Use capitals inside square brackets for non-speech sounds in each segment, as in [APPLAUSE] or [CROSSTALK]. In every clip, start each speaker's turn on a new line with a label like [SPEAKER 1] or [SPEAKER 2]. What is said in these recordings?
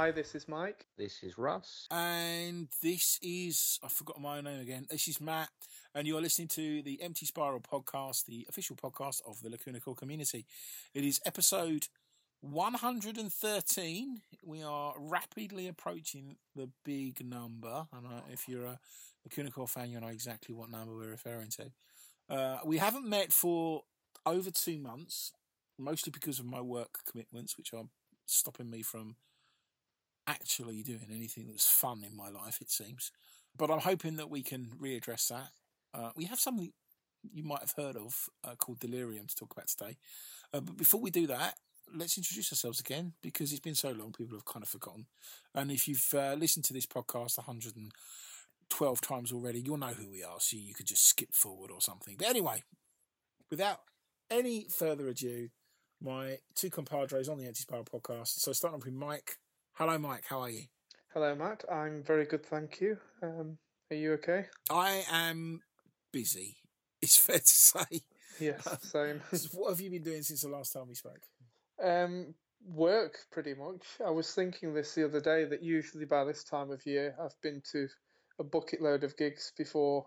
[SPEAKER 1] Hi, this is Mike.
[SPEAKER 2] This is Russ.
[SPEAKER 3] And this is, I forgot my own name again. This is Matt. And you're listening to the Empty Spiral podcast, the official podcast of the Lacuna Coil community. It is episode 113. We are rapidly approaching the big number. And uh, if you're a Lacuna Coil fan, you know exactly what number we're referring to. Uh, we haven't met for over two months, mostly because of my work commitments, which are stopping me from actually doing anything that's fun in my life, it seems. But I'm hoping that we can readdress that. Uh, we have something you might have heard of uh, called Delirium to talk about today. Uh, but before we do that, let's introduce ourselves again because it's been so long, people have kind of forgotten. And if you've uh, listened to this podcast 112 times already, you'll know who we are, so you could just skip forward or something. But anyway, without any further ado, my two compadres on the Empty Spiral podcast. So starting off with Mike. Hello, Mike. How are you?
[SPEAKER 1] Hello, Matt. I'm very good, thank you. Um, are you okay?
[SPEAKER 3] I am busy. [LAUGHS] It's fair to say.
[SPEAKER 1] Yes, same. [LAUGHS]
[SPEAKER 3] what have you been doing since the last time we spoke?
[SPEAKER 1] um, work, pretty much. I was thinking this the other day that usually by this time of year I've been to a bucket load of gigs before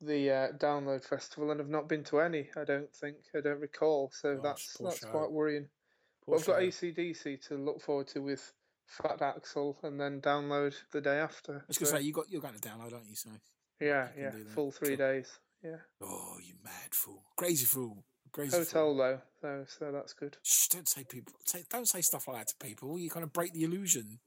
[SPEAKER 1] the uh, download festival, and have not been to any. I don't think. I don't recall. So
[SPEAKER 3] Gosh,
[SPEAKER 1] that's that's
[SPEAKER 3] show.
[SPEAKER 1] quite worrying.
[SPEAKER 3] Poor
[SPEAKER 1] But I've got
[SPEAKER 3] show.
[SPEAKER 1] ACDC to look forward to with Fat Axl, and then download the day after.
[SPEAKER 3] I was going to say you got you're going to download, aren't you? So
[SPEAKER 1] yeah,
[SPEAKER 3] you
[SPEAKER 1] yeah, full three
[SPEAKER 3] Cool.
[SPEAKER 1] days. Yeah,
[SPEAKER 3] oh, you mad fool, crazy fool, crazy
[SPEAKER 1] hotel
[SPEAKER 3] fool.
[SPEAKER 1] though, so so that's good.
[SPEAKER 3] Shh, don't say people. Say, don't say stuff like that to people. You kind of break the illusion.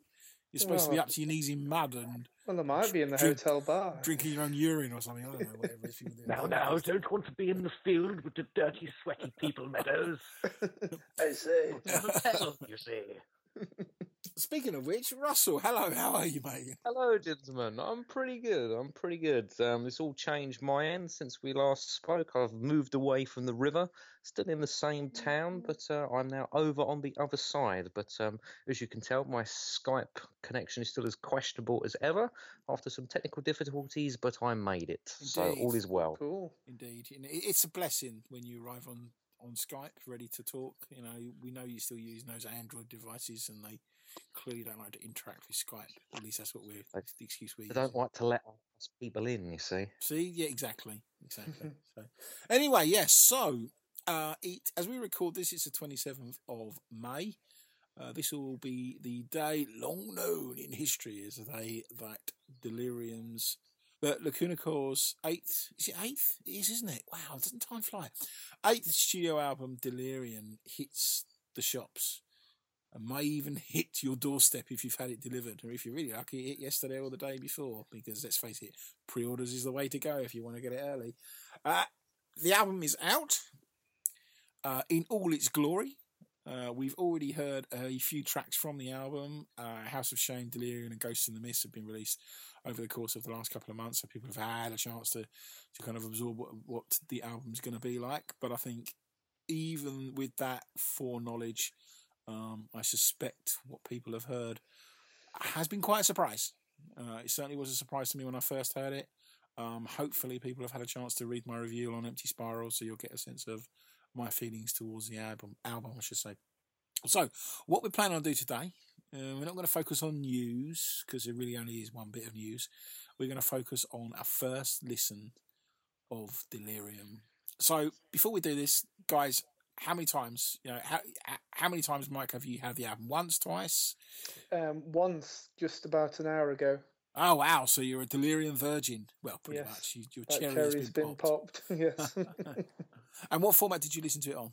[SPEAKER 3] You're supposed to be up to your knees in mud and
[SPEAKER 1] Well, I might be in the
[SPEAKER 3] Drink-
[SPEAKER 1] hotel bar.
[SPEAKER 3] drinking your own urine or something. I don't know, whatever. If
[SPEAKER 2] Now, now, don't want to be in the field with the dirty, sweaty people, Meadows. [LAUGHS]
[SPEAKER 1] I say. [LAUGHS]
[SPEAKER 2] Hotel, you see. [LAUGHS]
[SPEAKER 3] Speaking of which, Russell, hello. How are you, mate?
[SPEAKER 2] Hello, gentlemen. I'm pretty good. I'm pretty good. Um, it's all changed my end since we last spoke. I've moved away from the river, still in the same town, but uh, I'm now over on the other side. But um, as you can tell, my Skype connection is still as questionable as ever after some technical difficulties, but I made it. So all is well.
[SPEAKER 1] Cool.
[SPEAKER 3] Indeed, You know, it- it's a blessing when you arrive on on Skype ready to talk. You know, we know you're still using those Android devices, and they clearly don't like to interact with Skype. At least that's what we're the excuse we
[SPEAKER 2] I don't like to let us people in, you see.
[SPEAKER 3] See, yeah, exactly, exactly. [LAUGHS] so, anyway, yes. So, uh, it as we record this, it's the twenty seventh of May. Uh, this will be the day long known in history as the day that Delirium's, that Lacuna Coil's eighth, is it eighth? It is, isn't it? Wow, doesn't time fly? Eighth studio album, Delirium, hits the shops and may even hit your doorstep if you've had it delivered, or if you're really lucky, it hit yesterday or the day before. Because let's face it, pre-orders is the way to go if you want to get it early. Uh, the album is out uh, in all its glory. Uh, we've already heard a few tracks from the album. Uh, House of Shame, Delirium, and Ghosts in the Mist have been released over the course of the last couple of months, so people have had a chance to, to kind of absorb what, what the album's going to be like. But I think even with that foreknowledge, um, I suspect what people have heard has been quite a surprise. Uh, it certainly was a surprise to me when I first heard it. Um, hopefully, people have had a chance to read my review on Empty Spiral, so you'll get a sense of my feelings towards the album. Album, I should say. So, what we're planning on do today, uh, we're not going to focus on news because there really only is one bit of news. We're going to focus on our first listen of Delirium. So, before we do this, guys, how many times, you know, how how many times, Mike, have you had the album? Once, twice?
[SPEAKER 1] Um, once, just about an hour ago,
[SPEAKER 3] Oh wow! So you're a delirium virgin. Well, pretty
[SPEAKER 1] Yes.
[SPEAKER 3] much. You, your
[SPEAKER 1] that
[SPEAKER 3] cherry
[SPEAKER 1] cherry's
[SPEAKER 3] has been,
[SPEAKER 1] been
[SPEAKER 3] popped.
[SPEAKER 1] popped. [LAUGHS] yes. [LAUGHS]
[SPEAKER 3] and what format did you listen to it on?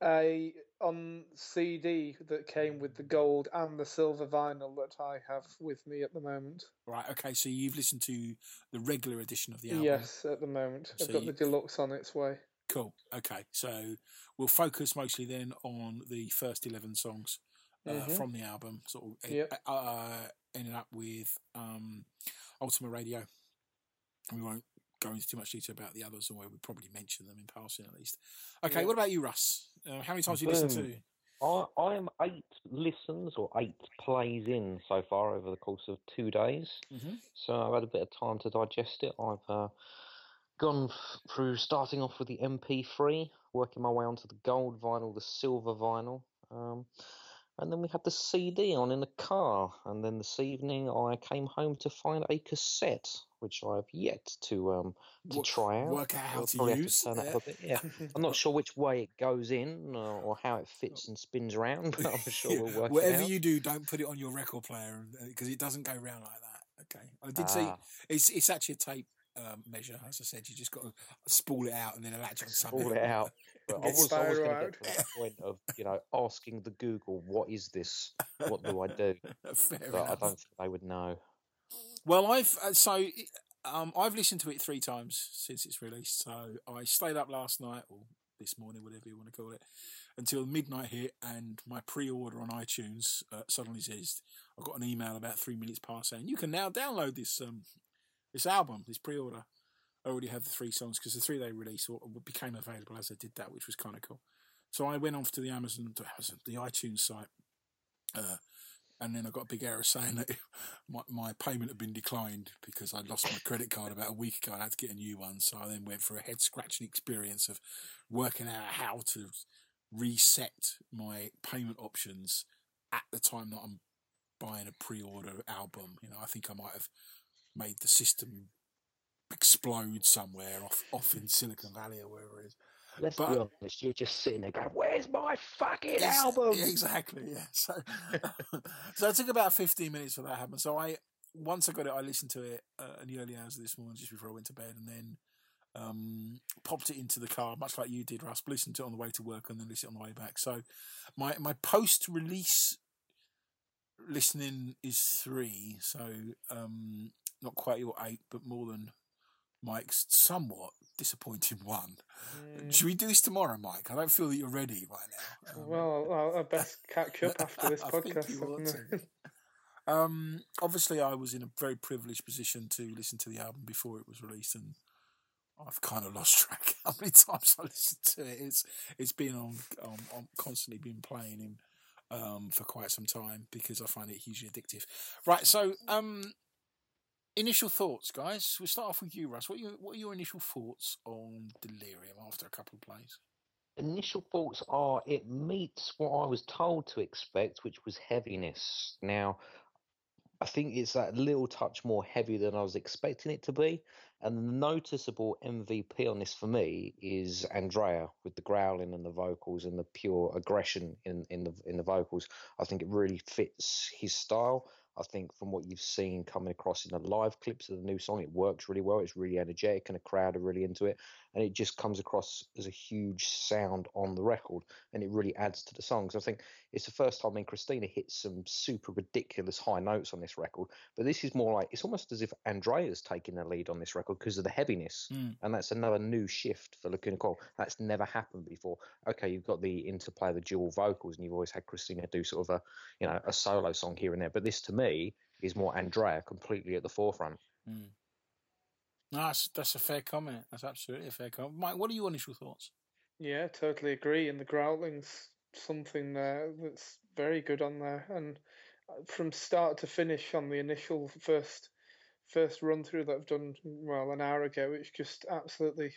[SPEAKER 1] I on CD that came with the gold and the silver vinyl that I have with me at the moment.
[SPEAKER 3] Right. Okay. So you've listened to the regular edition of the album.
[SPEAKER 1] Yes, at the moment. I've got
[SPEAKER 3] you-
[SPEAKER 1] the deluxe on its way.
[SPEAKER 3] Cool. Okay. So we'll focus mostly then on the first eleven songs uh,
[SPEAKER 1] Mhm.
[SPEAKER 3] from the album. Sort of
[SPEAKER 1] Yep.
[SPEAKER 3] uh, uh, ending up with um, Ultima Radio. We won't go into too much detail about the others, or we probably mention them in passing at least. Okay.
[SPEAKER 1] Yeah.
[SPEAKER 3] What about you, Russ? Uh, how many times have you listened to?
[SPEAKER 2] I, I am eight listens or eight plays in so far over the course of two days.
[SPEAKER 3] Mm-hmm.
[SPEAKER 2] So I've had a bit of time to digest it. I've uh, gone f- through starting off with the MP3, working my way onto the gold vinyl, the silver vinyl. Um, and then we had the CD on in the car, and then this evening I came home to find a cassette, which I have yet to um to
[SPEAKER 3] Wo-
[SPEAKER 2] try out.
[SPEAKER 3] work out how to use,
[SPEAKER 2] that
[SPEAKER 3] yeah.
[SPEAKER 2] up a bit. Yeah, I'm not [LAUGHS] sure which way it goes in or, or how it fits and spins around, [LAUGHS] but I'm sure we'll work
[SPEAKER 3] Whatever
[SPEAKER 2] it out.
[SPEAKER 3] you do, don't put it on your record player because it doesn't go round like that. Okay, I did see
[SPEAKER 2] Ah.
[SPEAKER 3] it's it's actually a tape um, measure. As I said, you just got to spool it out and then latch on something.
[SPEAKER 2] Spool it out. [LAUGHS] But I was, I was going to get to the point of, you know, asking the Google, what is this? What do I do? [LAUGHS]
[SPEAKER 3] Fair
[SPEAKER 2] But I don't think they would know.
[SPEAKER 3] Well, I've uh, so um, I've listened to it three times since it's released. So I stayed up last night or this morning, whatever you want to call it, until midnight hit, and my pre-order on iTunes uh, suddenly says I got an email about three minutes past saying you can now download this um this album, this pre-order. I already had the three songs because the three they released became available as I did that, which was kind of cool. So I went off to the Amazon, the iTunes site, uh, and then I got a big error [LAUGHS] saying that my, my payment had been declined because I lost my credit card about a week ago. I had to get a new one, so I then went for a head scratching experience of working out how to reset my payment options at the time that I'm buying a pre-order album. You know, I think I might have made the system explode somewhere off off in Silicon Valley or wherever it is.
[SPEAKER 2] Let's
[SPEAKER 3] But-
[SPEAKER 2] be honest, you're just sitting there going, where's my fucking album?
[SPEAKER 3] exactly. Yeah. [LAUGHS] So, so it took about fifteen minutes for that to happen. So I once I got it, I listened to it uh, in the early hours of this morning, just before I went to bed, and then um, popped it into the car, much like you did, Russ. Listened to it on the way to work, and then listened on the way back. So my my post release listening is three, so um, not quite your eight, but more than Mike's somewhat disappointing one.
[SPEAKER 1] Mm,
[SPEAKER 3] Should we do this tomorrow, Mike? I don't feel that you're ready right now. Um,
[SPEAKER 1] well, I'll, I best catch up [LAUGHS] after this podcast.
[SPEAKER 3] you ought
[SPEAKER 1] haven't
[SPEAKER 3] to. Um, obviously, I was in a very privileged position to listen to the album before it was released, and I've kind of lost [LAUGHS] track how many times I listened to it. It's it's been on, on, on constantly been playing him um, for quite some time because I find it hugely addictive. Right, so um, initial thoughts, guys. We'll start off with you, Russ. What are your, what are your initial thoughts on Delirium after a couple of plays?
[SPEAKER 2] Initial thoughts are it meets what I was told to expect, which was heaviness. Now, I think it's that little touch more heavy than I was expecting it to be. And the noticeable MVP on this for me is Andrea with the growling and the vocals and the pure aggression in, in the in the vocals. I think it really fits his style. I think from what you've seen coming across in the live clips of the new song, it works really well. It's really energetic and the crowd are really into it. And it just comes across as a huge sound on the record and it really adds to the songs. I think it's the first time me and Cristina hits some super ridiculous high notes on this record. But this is more like it's almost as if Andrea's taking the lead on this record because of the heaviness.
[SPEAKER 3] Mm.
[SPEAKER 2] And that's another new shift for Lacuna Coil. That's never happened before. Okay, you've got the interplay of the dual vocals, and you've always had Cristina do sort of a, you know, a solo song here and there. But this, to me, is more Andrea completely at the forefront.
[SPEAKER 3] Mm. No, that's, that's a fair comment. That's absolutely a fair comment. Mike, what are your initial thoughts?
[SPEAKER 1] Yeah, totally agree. And the growling's something there that's very good on there. And uh, from start to finish on the initial first first run through that I've done well an hour ago, it's just absolutely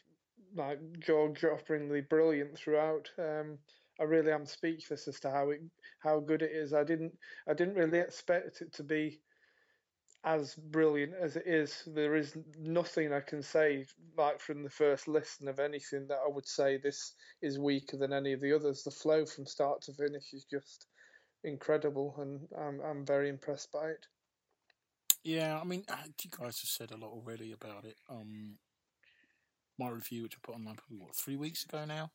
[SPEAKER 1] like jaw droppingly brilliant throughout. Um, I really am speechless as to how it how good it is. I didn't I didn't really expect it to be as brilliant as it is. There is nothing I can say like from the first listen of anything that I would say this is weaker than any of the others. The flow from start to finish is just incredible, and I'm I'm very impressed by it.
[SPEAKER 3] Yeah, I mean, uh, you guys have said a lot already about it. Um, my review, which I put online probably what three weeks ago now,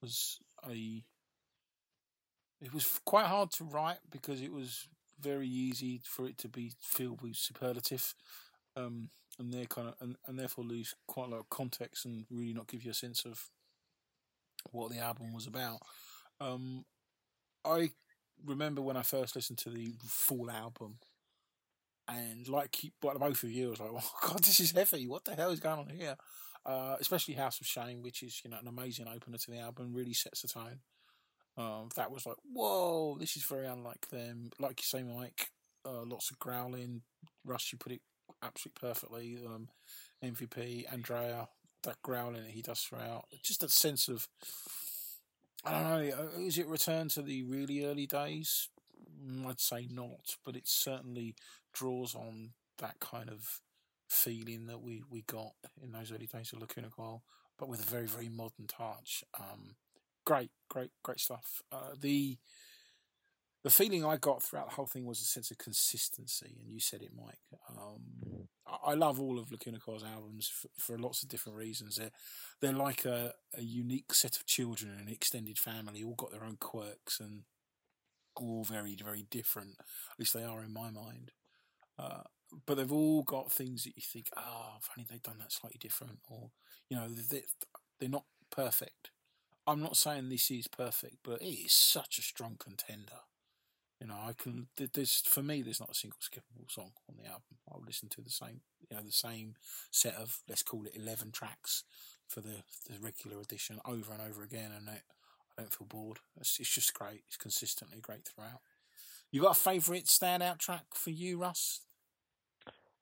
[SPEAKER 3] was a. It was quite hard to write because it was very easy for it to be filled with superlative, um, and they kind of and, and therefore lose quite a lot of context and really not give you a sense of what the album was about. Um, I remember when I first listened to the full album and like you- like both of you, I was like, [LAUGHS] "Oh God, this is heavy! What the hell is going on here?" Uh, especially House of Shame, which is you know an amazing opener to the album, really sets the tone. Um, that was like, "Whoa, this is very unlike them." Like you say, Mike, uh, lots of growling. Russ, you put it absolutely perfectly. Um, MVP, Andrea, that growling that he does throughout, just that sense of. I don't know. uh, Is it return to the really early days Mm, I'd say not, but it certainly draws on that kind of feeling that we, we got in those early days of Lacuna Coil, but with a very very modern touch. Um, great, great, great stuff. Uh, the the feeling I got throughout the whole thing was a sense of consistency, and you said it, Mike. Um, I love all of Lacuna Coil's albums for, for, lots of different reasons. They're they're like a, a unique set of children, in an extended family, all got their own quirks and all very very different. At least they are in my mind. Uh, but they've all got things that you think, oh, if only they'd done that slightly different, or you know, they're, they're not perfect. I'm not saying this is perfect, but it is such a strong contender. You know, I can. There's for me, there's not a single skippable song on the album. I'll listen to the same, you know, the same set of let's call it eleven tracks for the the regular edition over and over again, and I, I don't feel bored. It's, it's just great. It's consistently great throughout. You got a favourite standout track for you, Russ?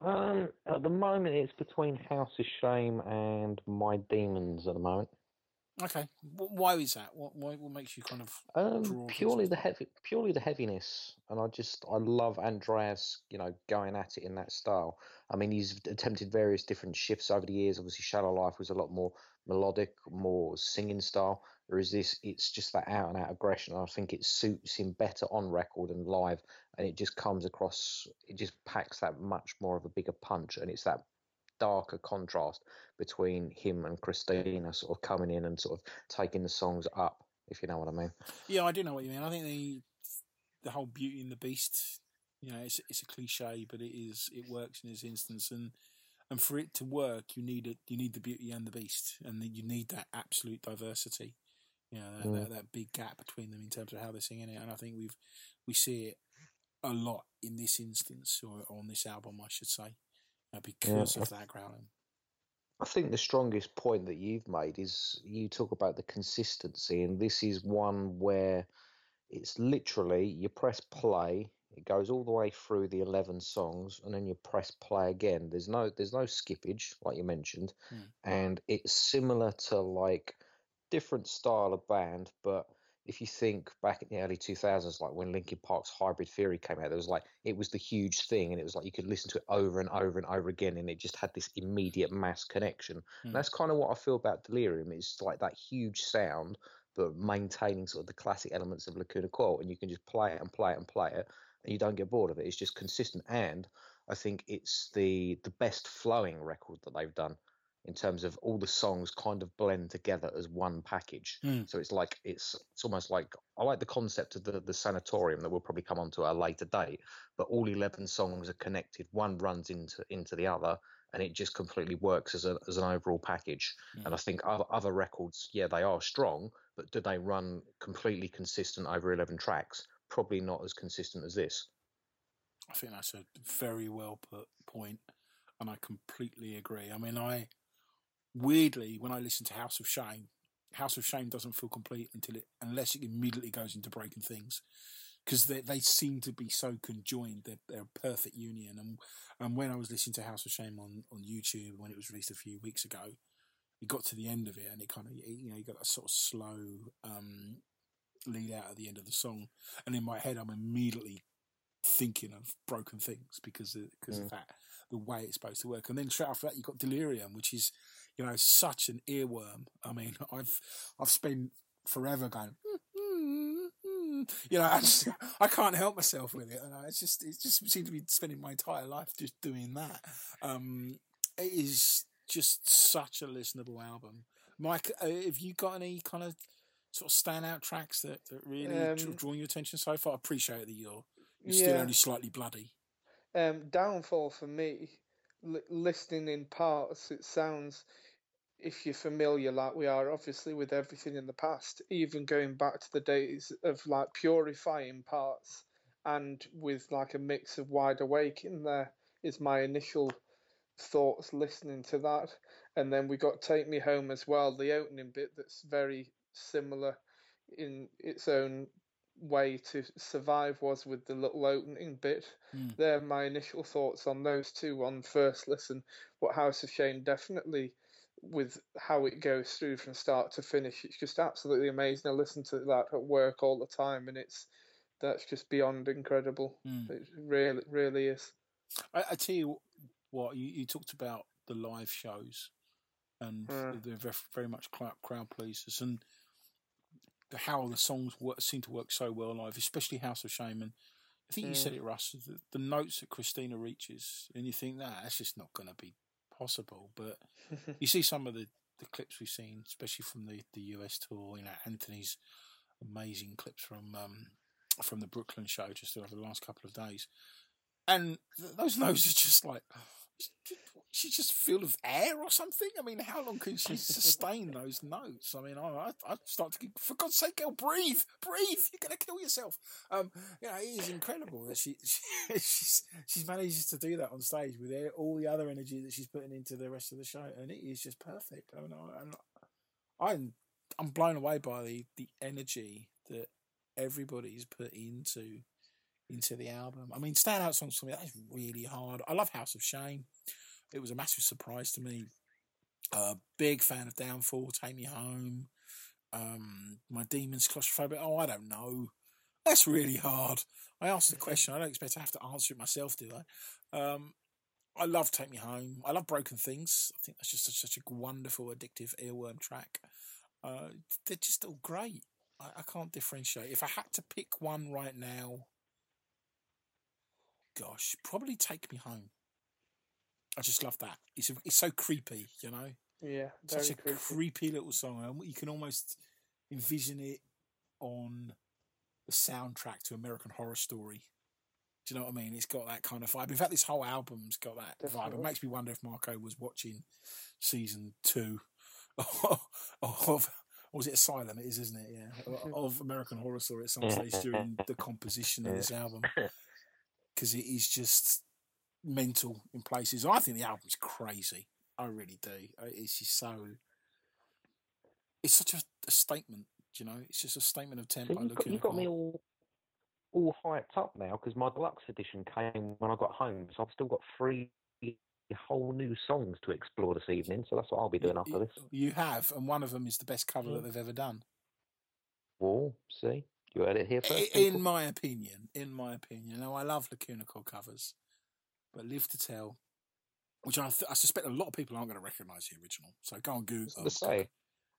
[SPEAKER 2] Um, at the moment, it's between House of Shame and My Demons. At the moment.
[SPEAKER 3] Okay, why is that? What why, what makes you kind of
[SPEAKER 2] um, purely the heavy, purely the heaviness, and I just I love Andreas, you know, going at it in that style. I mean, he's attempted various different shifts over the years. Obviously, Shallow Life was a lot more melodic, more singing style. Whereas this, it's just that out and out aggression. I think it suits him better on record and live, and it just comes across. It just packs that much more of a bigger punch, and it's that darker contrast between him and Cristina sort of coming in and sort of taking the songs up, if you know what I mean.
[SPEAKER 3] Yeah, I do know what you mean. I think the the whole Beauty and the Beast, you know, it's it's a cliche, but it is it works in this instance, and and for it to work, you need it. You need the Beauty and the Beast, and you need that absolute diversity. You know, that, mm. that, that big gap between them in terms of how they're singing it, and I think we've we see it a lot in this instance or on this album, I should say because yeah, of that growling.
[SPEAKER 2] I think the strongest point that you've made is you talk about the consistency, and this is one where it's literally you press play, it goes all the way through the eleven songs, and then you press play again. There's no there's no skippage like you mentioned, hmm. and it's similar to like different style of band, but if you think back in the early 2000s, like when Linkin Park's Hybrid Theory came out, there was like it was the huge thing, and it was like you could listen to it over and over and over again, and it just had this immediate mass connection. Mm. And that's kind of what I feel about Delirium. It's like that huge sound, but maintaining sort of the classic elements of Lacuna Coil, and you can just play it and play it and play it, and you don't get bored of it. It's just consistent, and I think it's the the best flowing record that they've done in terms of all the songs kind of blend together as one package. Mm. So it's like it's it's almost like I like the concept of the the sanatorium that we'll probably come on to at a later date, but all eleven songs are connected. One runs into into the other, and it just completely works as a as an overall package. Mm. And I think other other records, yeah, they are strong, but do they run completely consistent over eleven tracks? Probably not as consistent as this.
[SPEAKER 3] I think that's a very well put point, and I completely agree. I mean, I weirdly, when I listen to House of Shame, House of Shame doesn't feel complete until it, unless it immediately goes into breaking things, because they they seem to be so conjoined. They're they're a perfect union. And and when I was listening to House of Shame on on YouTube when it was released a few weeks ago, it got to the end of it and it kind of you know you got that sort of slow um, lead out at the end of the song, and in my head I'm immediately thinking of broken things because of, because mm. of that the way it's supposed to work. And then straight after that, you've got Delirium, which is you know, such an earworm. I mean, [LAUGHS] I've I've spent forever going, you know, I just [LAUGHS] I can't help myself with it, and it's just it just seems to be spending my entire life just doing that. Um, it is just such a listenable album. Mike, uh, have you got any kind of sort of standout tracks that, that really um, drawn your attention so far? I appreciate that you're you're yeah. still only slightly bloody.
[SPEAKER 1] Um, downfall for me, l- listening in parts, it sounds if you're familiar, like we are, obviously with everything in the past, even going back to the days of like purifying parts and with like a mix of wide awake in there, is my initial thoughts listening to that. And then we got Take Me Home as well, the opening bit that's very similar in its own way to survive was with the little opening bit. Mm. They're my initial thoughts on those two on first listen. What House of Shame definitely with how it goes through from start to finish. It's just absolutely amazing. I listen to that at work all the time, and it's that's just beyond incredible.
[SPEAKER 3] Mm.
[SPEAKER 1] It really, really is.
[SPEAKER 3] I, I tell you what, you, you talked about the live shows, and
[SPEAKER 1] Mm.
[SPEAKER 3] they're very, very much crowd, crowd pleasers, and how the songs work, seem to work so well live, especially House of Shame. And I think you said
[SPEAKER 1] Mm.
[SPEAKER 3] it, Russ. The, the notes that Cristina reaches, and you think that that's just not going to be possible. But [LAUGHS] you see some of the, the clips we've seen, especially from the, the US tour. You know, Anthony's amazing clips from um, from the Brooklyn show just over the last couple of days, and th- those [LAUGHS] notes are just like she just full of air or something. I mean, how long can she sustain [LAUGHS] those notes? I mean, I I start to get, for God's sake, girl, breathe, breathe. You're gonna kill yourself. Um, you know, it is incredible that she, [LAUGHS] she she's she's manages to do that on stage with all the other energy that she's putting into the rest of the show, and it is just perfect. I mean, I, I'm I'm I'm blown away by the the energy that everybody's put into into the album. I mean, standout songs for me that is really hard. I love House of Shame. It was a massive surprise to me. Uh, big fan of Downfall, Take Me Home. Um, my Demons, Claustrophobic. Oh, I don't know. That's really hard. I asked the question. I don't expect to have to answer it myself, do I? Um, I love Take Me Home. I love Broken Things. I think that's just such, such a wonderful, addictive earworm track. Uh, they're just all great. I, I can't differentiate. If I had to pick one right now, gosh, probably Take Me Home. I just love that. It's a, it's so creepy, you know.
[SPEAKER 1] yeah, very
[SPEAKER 3] Such a
[SPEAKER 1] creepy.
[SPEAKER 3] creepy little song. You can almost envision it on the soundtrack to American Horror Story. Do you know what I mean? It's got that kind of vibe. In fact, this whole album's got that vibe. It makes me wonder if Marco was watching season two [LAUGHS] of, or was it Asylum? It is, isn't it? Yeah, [LAUGHS] of American Horror Story at some stage during the composition of this album [LAUGHS] because it is just mental in places. I think the album's crazy. I really do. It's just so. It's such a, a statement, you know. It's just a statement of
[SPEAKER 2] So
[SPEAKER 3] tempo.
[SPEAKER 2] you got, you got me all all hyped up now because my deluxe edition came when I got home, so I've still got three whole new songs to explore this evening. So that's what I'll be doing
[SPEAKER 3] You-
[SPEAKER 2] after this.
[SPEAKER 3] You have, and one of them is the best cover that they've ever done.
[SPEAKER 2] Well, see, you heard it here first.
[SPEAKER 3] In
[SPEAKER 2] people.
[SPEAKER 3] my opinion, in my opinion. Now, I love Lacuna Coil covers, but Live to Tell, which I, th- I suspect a lot of people aren't going to recognise the original. So go on Google.
[SPEAKER 2] Gonna say,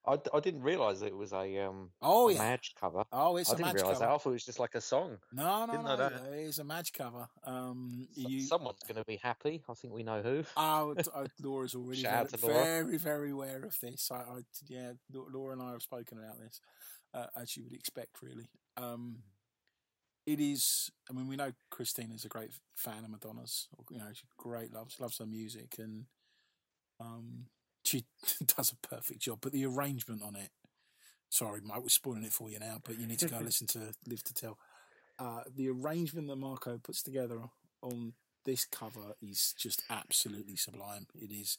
[SPEAKER 2] I, I didn't realise it was a um
[SPEAKER 3] Oh,
[SPEAKER 2] a
[SPEAKER 3] yeah.
[SPEAKER 2] Madge cover.
[SPEAKER 3] Oh, it's
[SPEAKER 2] I
[SPEAKER 3] a
[SPEAKER 2] didn't
[SPEAKER 3] Madge
[SPEAKER 2] realise that. I thought it was just like a song.
[SPEAKER 3] No, no,
[SPEAKER 2] Didn't
[SPEAKER 3] no.
[SPEAKER 2] that.
[SPEAKER 3] It is a Madge cover. Um,
[SPEAKER 2] S-
[SPEAKER 3] you,
[SPEAKER 2] Someone's going to be happy. I think we know who.
[SPEAKER 3] Oh, [LAUGHS] Laura's already very,
[SPEAKER 2] to Laura.
[SPEAKER 3] very, very aware of this. I, I, yeah, Laura and I have spoken about this, uh, as you would expect, really. Um, it is. I mean, we know Cristina's a great fan of Madonna's. You know, she great loves loves her music, and um, she [LAUGHS] does a perfect job. But the arrangement on it. Sorry, Mike, we're spoiling it for you now, but you need to go [LAUGHS] listen to Live to Tell. Uh, the arrangement that Marco puts together on this cover is just absolutely sublime. It is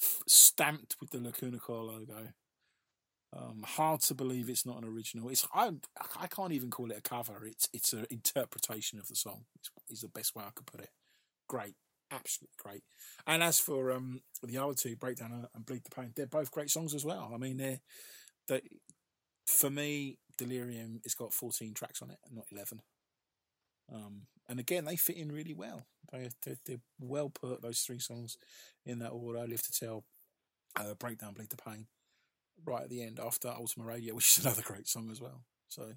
[SPEAKER 3] f- stamped with the Lacuna Coil logo. Um, hard to believe it's not an original. It's I I can't even call it a cover. It's it's an interpretation of the song. Is, is the best way I could put it. Great, absolutely great. And as for um the other two, Breakdown and- Bleed the Pain, they're both great songs as well. I mean, they're they for me, Delirium has got 14 tracks on it, not 11. Um, and again, they fit in really well. They, they're, they're well put, those three songs, in that order. Live to Tell, uh, Breakdown, Bleed the Pain, right at the end after Ultima Radio, [LAUGHS] which is another great song as well. So,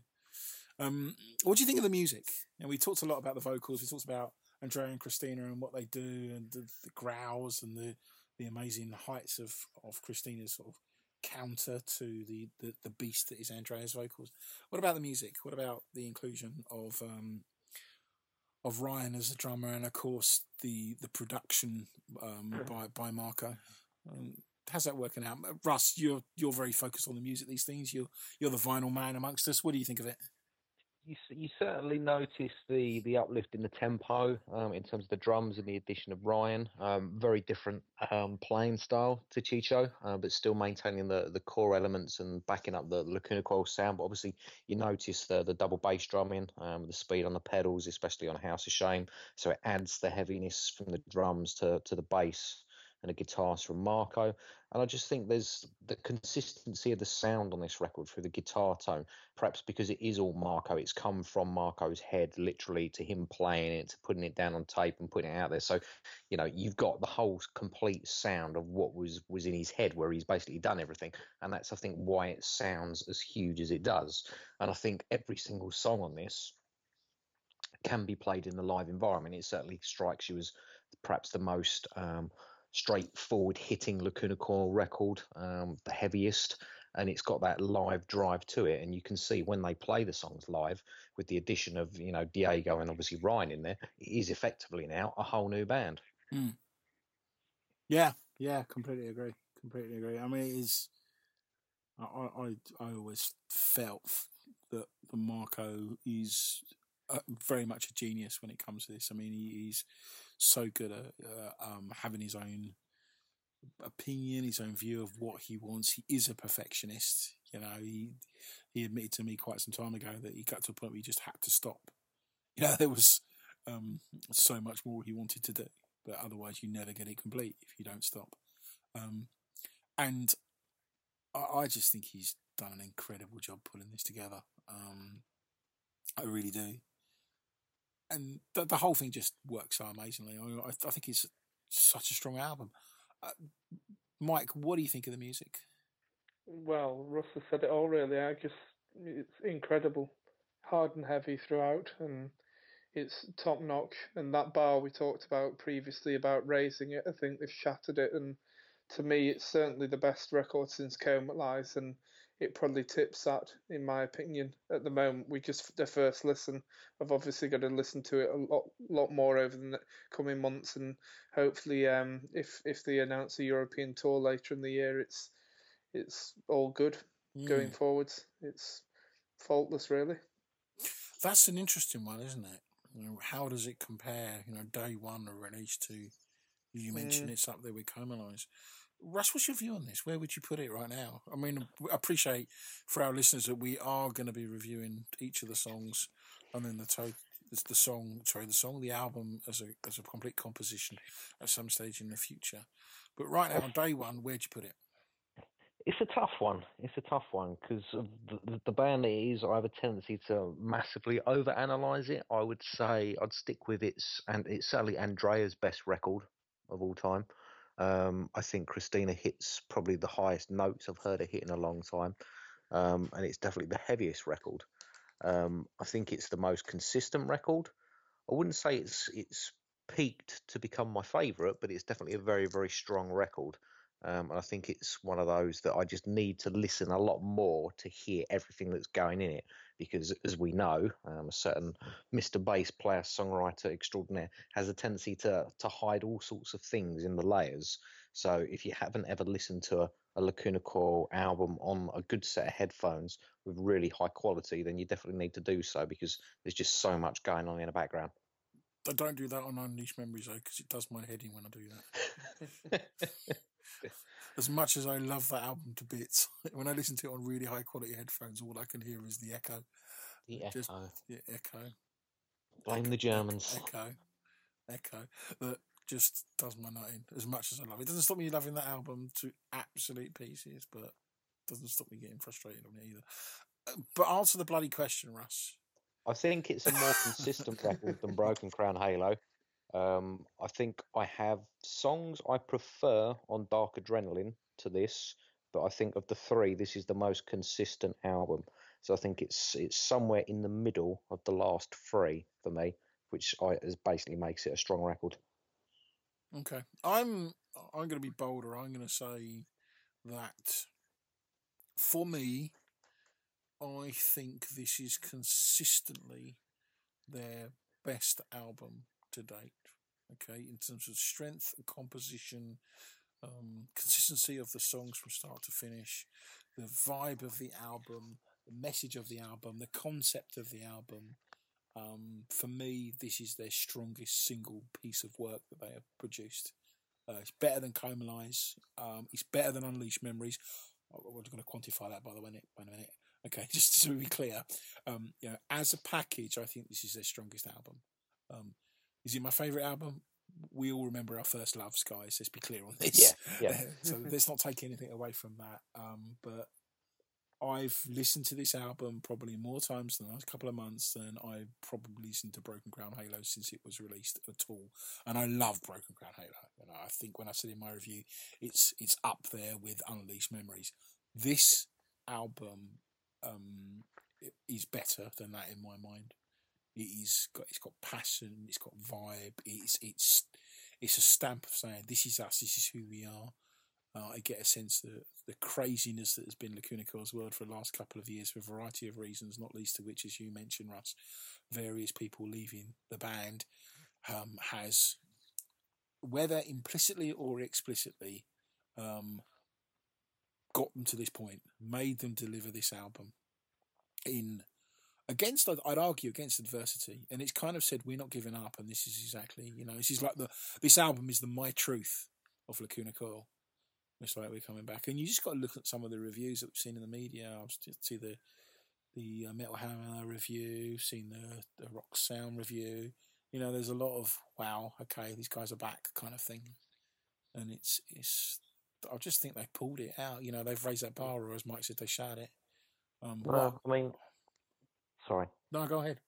[SPEAKER 3] um, what do you think of the music? And we talked a lot about the vocals. We talked about Andrea and Cristina and what they do, and the, the growls and the the amazing heights of of Cristina's sort of counter to the, the the beast that is Andrea's vocals. What about the music? What about the inclusion of um, of Ryan as a drummer, and of course the the production um, by by Marco? Um, how's that working out, Russ? You're you're very focused on the music. These things. You're you're the vinyl man amongst us. What do you think of it?
[SPEAKER 2] You, you certainly notice the the uplift in the tempo um, in terms of the drums and the addition of Ryan. Um, very different um, playing style to Chicho, uh, but still maintaining the, the core elements and backing up the Lacuna Coil sound. But obviously, you notice the the double bass drumming, um, the speed on the pedals, especially on House of Shame. So it adds the heaviness from the drums to to the bass. And a guitarist from Marco. And I just think there's the consistency of the sound on this record through the guitar tone, perhaps because it is all Marco. It's come from Marco's head, literally, to him playing it, to putting it down on tape and putting it out there. So, you know, you've got the whole complete sound of what was was in his head, where he's basically done everything. And that's, I think, why it sounds as huge as it does. And I think every single song on this can be played in the live environment. It certainly strikes you as perhaps the most um, straightforward hitting Lacuna Coil record, um, the heaviest, and it's got that live drive to it. And you can see when they play the songs live, with the addition of you know Diego and obviously Ryan in there, it is effectively now a whole new band.
[SPEAKER 3] Mm. Yeah, yeah, completely agree. Completely agree. I mean, it is. I I I always felt that the Marco is uh, very much a genius when it comes to this. I mean, he, he's so good at uh, um, having his own opinion, his own view of what he wants. He is a perfectionist. You know, he he admitted to me quite some time ago that he got to a point where he just had to stop. [LAUGHS] You know, there was um, so much more he wanted to do, but otherwise you never get it complete if you don't stop. Um, and I, I, just think he's done an incredible job putting this together. Um, I really do and the, the whole thing just works so amazingly. I, I think it's such a strong album. Uh, Mike, what do you think of the music?
[SPEAKER 1] Well, Russell said it all. Really, I just it's incredible, hard and heavy throughout, and it's top notch. And that bar we talked about previously about raising it, I think they've shattered it. And to me, it's certainly the best record since Comalies, and it probably tips that, in my opinion. At the moment, we just the first listen. I've obviously got to listen to it a lot, lot more over the coming months, and hopefully, um, if if they announce a European tour later in the year, it's it's all good mm. going forwards. It's faultless, really.
[SPEAKER 3] That's an interesting one, isn't it? You know, how does it compare? You know, day one of release to you mentioned mm. it's up there with Comalies. Russ, what's your view on this? Where would you put it right now? I mean, I appreciate for our listeners that we are going to be reviewing each of the songs, and then the to- the song, sorry, the song, the album as a as a complete composition at some stage in the future. But right now, on day one, where'd you put it?
[SPEAKER 2] It's a tough one. It's a tough one because the, the band it is, I have a tendency to massively overanalyze it. I would say I'd stick with its and it's certainly Andrea's best record of all time. Um, I think Cristina hits probably the highest notes I've heard her hit in a long time, um, and it's definitely the heaviest record. Um, I think it's the most consistent record. I wouldn't say it's it's peaked to become my favourite, but it's definitely a very very strong record. Um, and I think it's one of those that I just need to listen a lot more to hear everything that's going in it. Because as we know, um, a certain Mr. Bass player, songwriter extraordinaire has a tendency to to hide all sorts of things in the layers. So if you haven't ever listened to a, a Lacuna Coil album on a good set of headphones with really high quality, then you definitely need to do so because there's just so much going on in the background.
[SPEAKER 3] I don't do that on Unleashed Memories though, because it does my head in when I do that. [LAUGHS] [LAUGHS] [LAUGHS] as much as I love that album to bits, [LAUGHS] when I listen to it on really high quality headphones, all I can hear is the echo.
[SPEAKER 2] The echo. Just,
[SPEAKER 3] yeah, echo.
[SPEAKER 2] Blame
[SPEAKER 3] echo,
[SPEAKER 2] the Germans.
[SPEAKER 3] Echo. Echo. That just does my nut in as much as I love it. It doesn't stop me loving that album to absolute pieces, but doesn't stop me getting frustrated on it either. Uh, but answer the bloody question, Russ.
[SPEAKER 2] I think it's a more consistent record than Broken Crown Halo. Um, I think I have songs I prefer on Dark Adrenaline to this, but I think of the three, this is the most consistent album. So I think it's it's somewhere in the middle of the last three for me, which I, basically makes it a strong record.
[SPEAKER 3] Okay, I'm I'm going to be bolder. I'm going to say that for me, I think this is consistently their best album to date. Okay, in terms of strength and composition, um, consistency of the songs from start to finish, the vibe of the album, the message of the album, the concept of the album. Um, for me, this is their strongest single piece of work that they have produced. Uh, it's better than Comalies. Um, it's better than Unleashed Memories. We're going to quantify that by the way. Wait a minute. Okay, [LAUGHS] just to be clear, um, you know, as a package, I think this is their strongest album. Um, is it my favorite album? we all remember our first loves, guys. Let's be clear on this.
[SPEAKER 2] Yeah, yeah. [LAUGHS]
[SPEAKER 3] so let's not take anything away from that. Um, but I've listened to this album probably more times in the last couple of months than I probably listened to Broken Crown Halo since it was released at all. And I love Broken Crown Halo. And I think when I said in my review, it's it's up there with Unleashed Memories. This album um, is better than that in my mind. It is got it's got passion, it's got vibe, it's it's it's a stamp of saying this is us, this is who we are. Uh, I get a sense that the craziness that has been Lacuna Coil's world for the last couple of years for a variety of reasons, not least of which, as you mentioned, Russ, various people leaving the band, um, has, whether implicitly or explicitly, um, got them to this point, made them deliver this album in against I'd argue against adversity. And it's kind of said we're not giving up and this is exactly you know this is like the this album is the my truth of Lacuna Coil. It's like we're coming back. And you just got to look at some of the reviews that we've seen in the media. I've see the the uh, Metal Hammer review seen the, the Rock Sound review. You know there's a lot of wow okay these guys are back kind of thing. And it's it's I just think they pulled it out. You know they've raised that bar or as Mike said they shot it. Um,
[SPEAKER 2] well, I mean, sorry.
[SPEAKER 3] No, go ahead.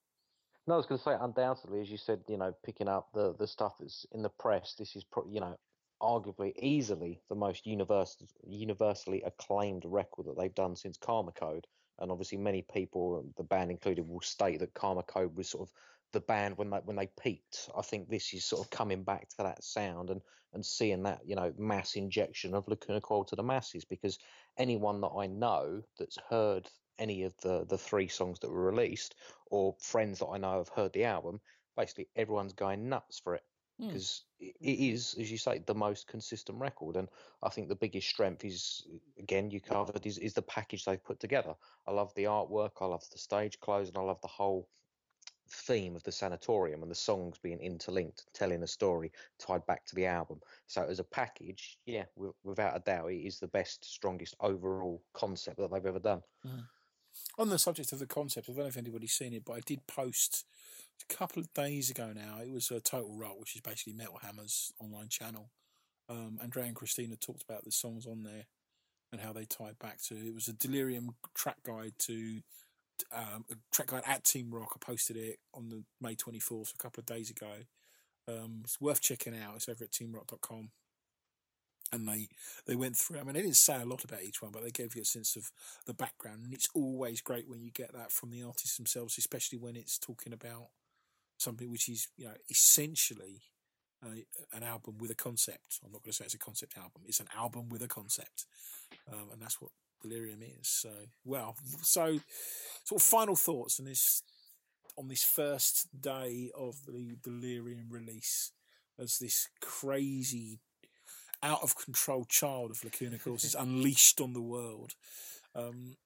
[SPEAKER 2] No, I was going to say, undoubtedly, as you said, you know, picking up the the stuff that's in the press. This is, pro- you know, arguably easily the most universal, universally acclaimed record that they've done since Karmacode. And obviously, many people, the band included, will state that Karmacode was sort of the band when they when they peaked. I think this is sort of coming back to that sound and and seeing that you know mass injection of Lacuna Coil to the masses because anyone that I know that's heard any of the the three songs that were released or friends that I know have heard the album, basically everyone's going nuts for it because mm. it is, as you say, the most consistent record. And I think the biggest strength is, again, you covered is, is the package they've put together. I love the artwork, I love the stage clothes, and I love the whole theme of the sanatorium and the songs being interlinked, telling a story tied back to the album. So as a package, yeah, w- without a doubt, it is the best, strongest overall concept that they've ever done.
[SPEAKER 3] Mm. On the subject of the concept, I don't know if anybody's seen it, but I did post a couple of days ago now. It was a Total Rock, which is basically Metal Hammer's online channel. Um, Andrea and Cristina talked about the songs on there and how they tie back to. It was a Delirium track guide to um, a track guide at Team Rock. I posted it on the May 24th, a couple of days ago. Um, it's worth checking out. It's over at teamrock.com. And they, they went through, I mean, they didn't say a lot about each one, but they gave you a sense of the background. And it's always great when you get that from the artists themselves, especially when it's talking about something which is, you know, essentially an album with a concept. I'm not going to say it's a concept album. It's an album with a concept, um, and that's what Delirium is. So, well, so sort of final thoughts on this on this first day of the Delirium release as this crazy, out of control child of Lacuna Coils is unleashed on the world. Um,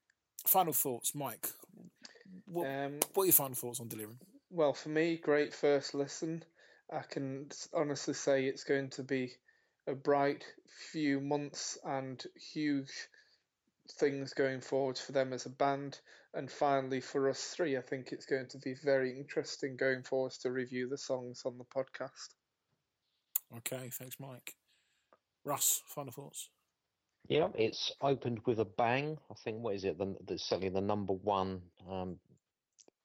[SPEAKER 3] final thoughts, Mike. What, um, what are your final thoughts on Delirium?
[SPEAKER 1] Well, for me, great first listen. I can honestly say it's going to be a bright few months and huge things going forward for them as a band. And finally, for us three, I think it's going to be very interesting going forward to review the songs on the podcast.
[SPEAKER 3] Okay, thanks, Mike. Russ, final thoughts?
[SPEAKER 2] Yeah, it's opened with a bang. I think what is it? The, the certainly the number one um,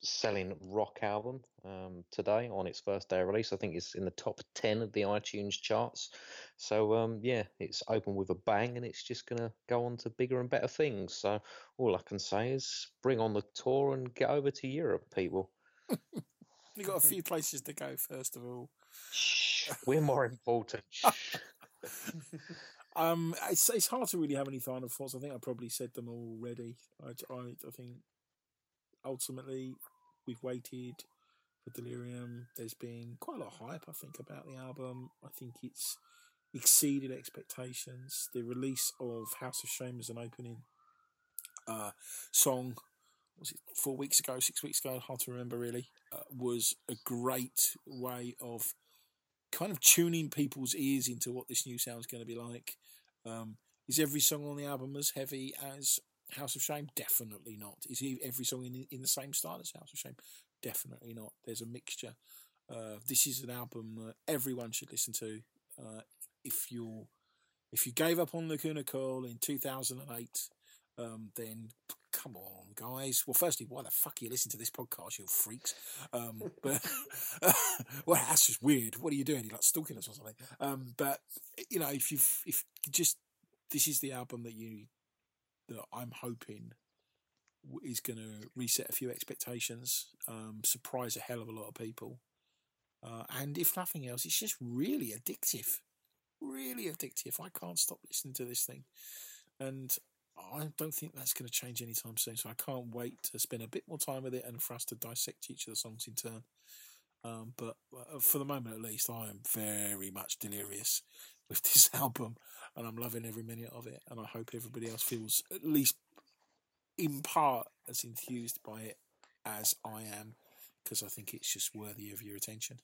[SPEAKER 2] selling rock album um, today on its first day of release. I think it's in the top 10 of the iTunes charts. So, um, yeah, it's open with a bang and it's just going to go on to bigger and better things. So, all I can say is bring on the tour and get over to Europe, people. [LAUGHS]
[SPEAKER 3] We've got a few [LAUGHS] places to go, first of all.
[SPEAKER 2] Shh, we're more important. [LAUGHS] [LAUGHS]
[SPEAKER 3] um, it's, it's hard to really have any final thoughts. I think I probably said them already. I, I, I think ultimately we've waited for Delirium. There's been quite a lot of hype, I think, about the album. I think it's exceeded expectations. The release of House of Shame as an opening uh, song was it four weeks ago, six weeks ago, hard to remember really, uh, was a great way of kind of tuning people's ears into what this new sound is going to be like. Um, is every song on the album as heavy as House of Shame? Definitely not. Is every song in in the same style as House of Shame? Definitely not. There's a mixture. Uh, this is an album that everyone should listen to. Uh, if you if you gave up on Lacuna Coil in 2008, um, then come on, guys. Well, firstly, why the fuck are you listening to this podcast, you freaks? Um, but [LAUGHS] well, that's just weird. What are you doing? You're like stalking us or something? Um, but you know, if you've if just this is the album that you that I'm hoping is going to reset a few expectations, um, surprise a hell of a lot of people, uh, and if nothing else, it's just really addictive, really addictive. I can't stop listening to this thing, and I don't think that's going to change anytime soon. So I can't wait to spend a bit more time with it and for us to dissect each of the songs in turn. Um, but uh, for the moment, at least, I am very much delirious [LAUGHS] with this album, and I'm loving every minute of it. And I hope everybody else feels at least in part as enthused by it as I am, because I think it's just worthy of your attention.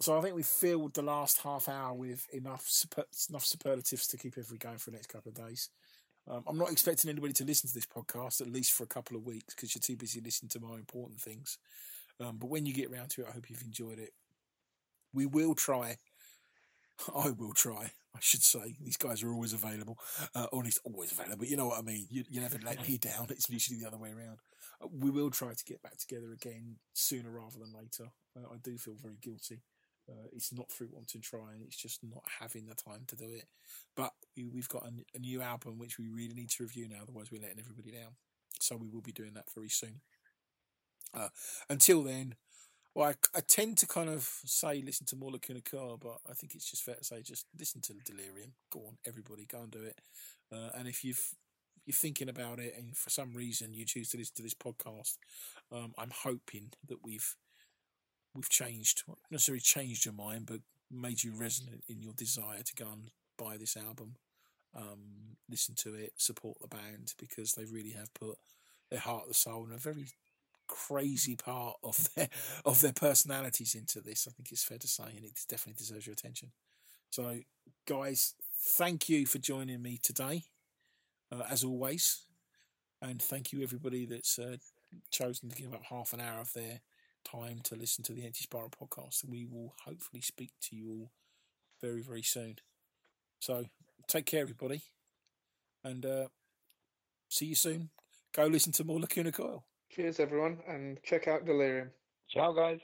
[SPEAKER 3] So I think we filled the last half hour with enough super, enough superlatives to keep everybody going for the next couple of days. Um, I'm not expecting anybody to listen to this podcast at least for a couple of weeks because you're too busy listening to more important things. Um, but when you get around to it, I hope you've enjoyed it. We will try. I will try. I should say these guys are always available, uh, or always available. You know what I mean. You, you never let me [LAUGHS] down. It's usually the other way around. Uh, we will try to get back together again sooner rather than later. Uh, I do feel very guilty. Uh, it's not through wanting to try, and it's just not having the time to do it. But we've got a, a, new album which we really need to review now, otherwise we're letting everybody down. So we will be doing that very soon. Uh, until then, well, I, I, tend to kind of say listen to more Lacuna Coil, but I think it's just fair to say just listen to Delirium. Go on, everybody, go and do it. Uh, and if you've you're thinking about it, and for some reason you choose to listen to this podcast, um, I'm hoping that we've we've changed, not necessarily changed your mind, but made you resonant in your desire to go and buy this album, um, listen to it, support the band because they really have put their heart, and soul, and a very crazy part of their of their personalities into this. I think it's fair to say, and it definitely deserves your attention. So, guys, thank you for joining me today, uh, as always, and thank you everybody that's uh, chosen to give up half an hour of their time to listen to the Anti Spiral podcast. We will hopefully speak to you all very, very soon. So take care, everybody, and uh, see you soon. Go listen to more Lacuna Coil.
[SPEAKER 1] Cheers, everyone, and check out Delirium.
[SPEAKER 4] Ciao, guys.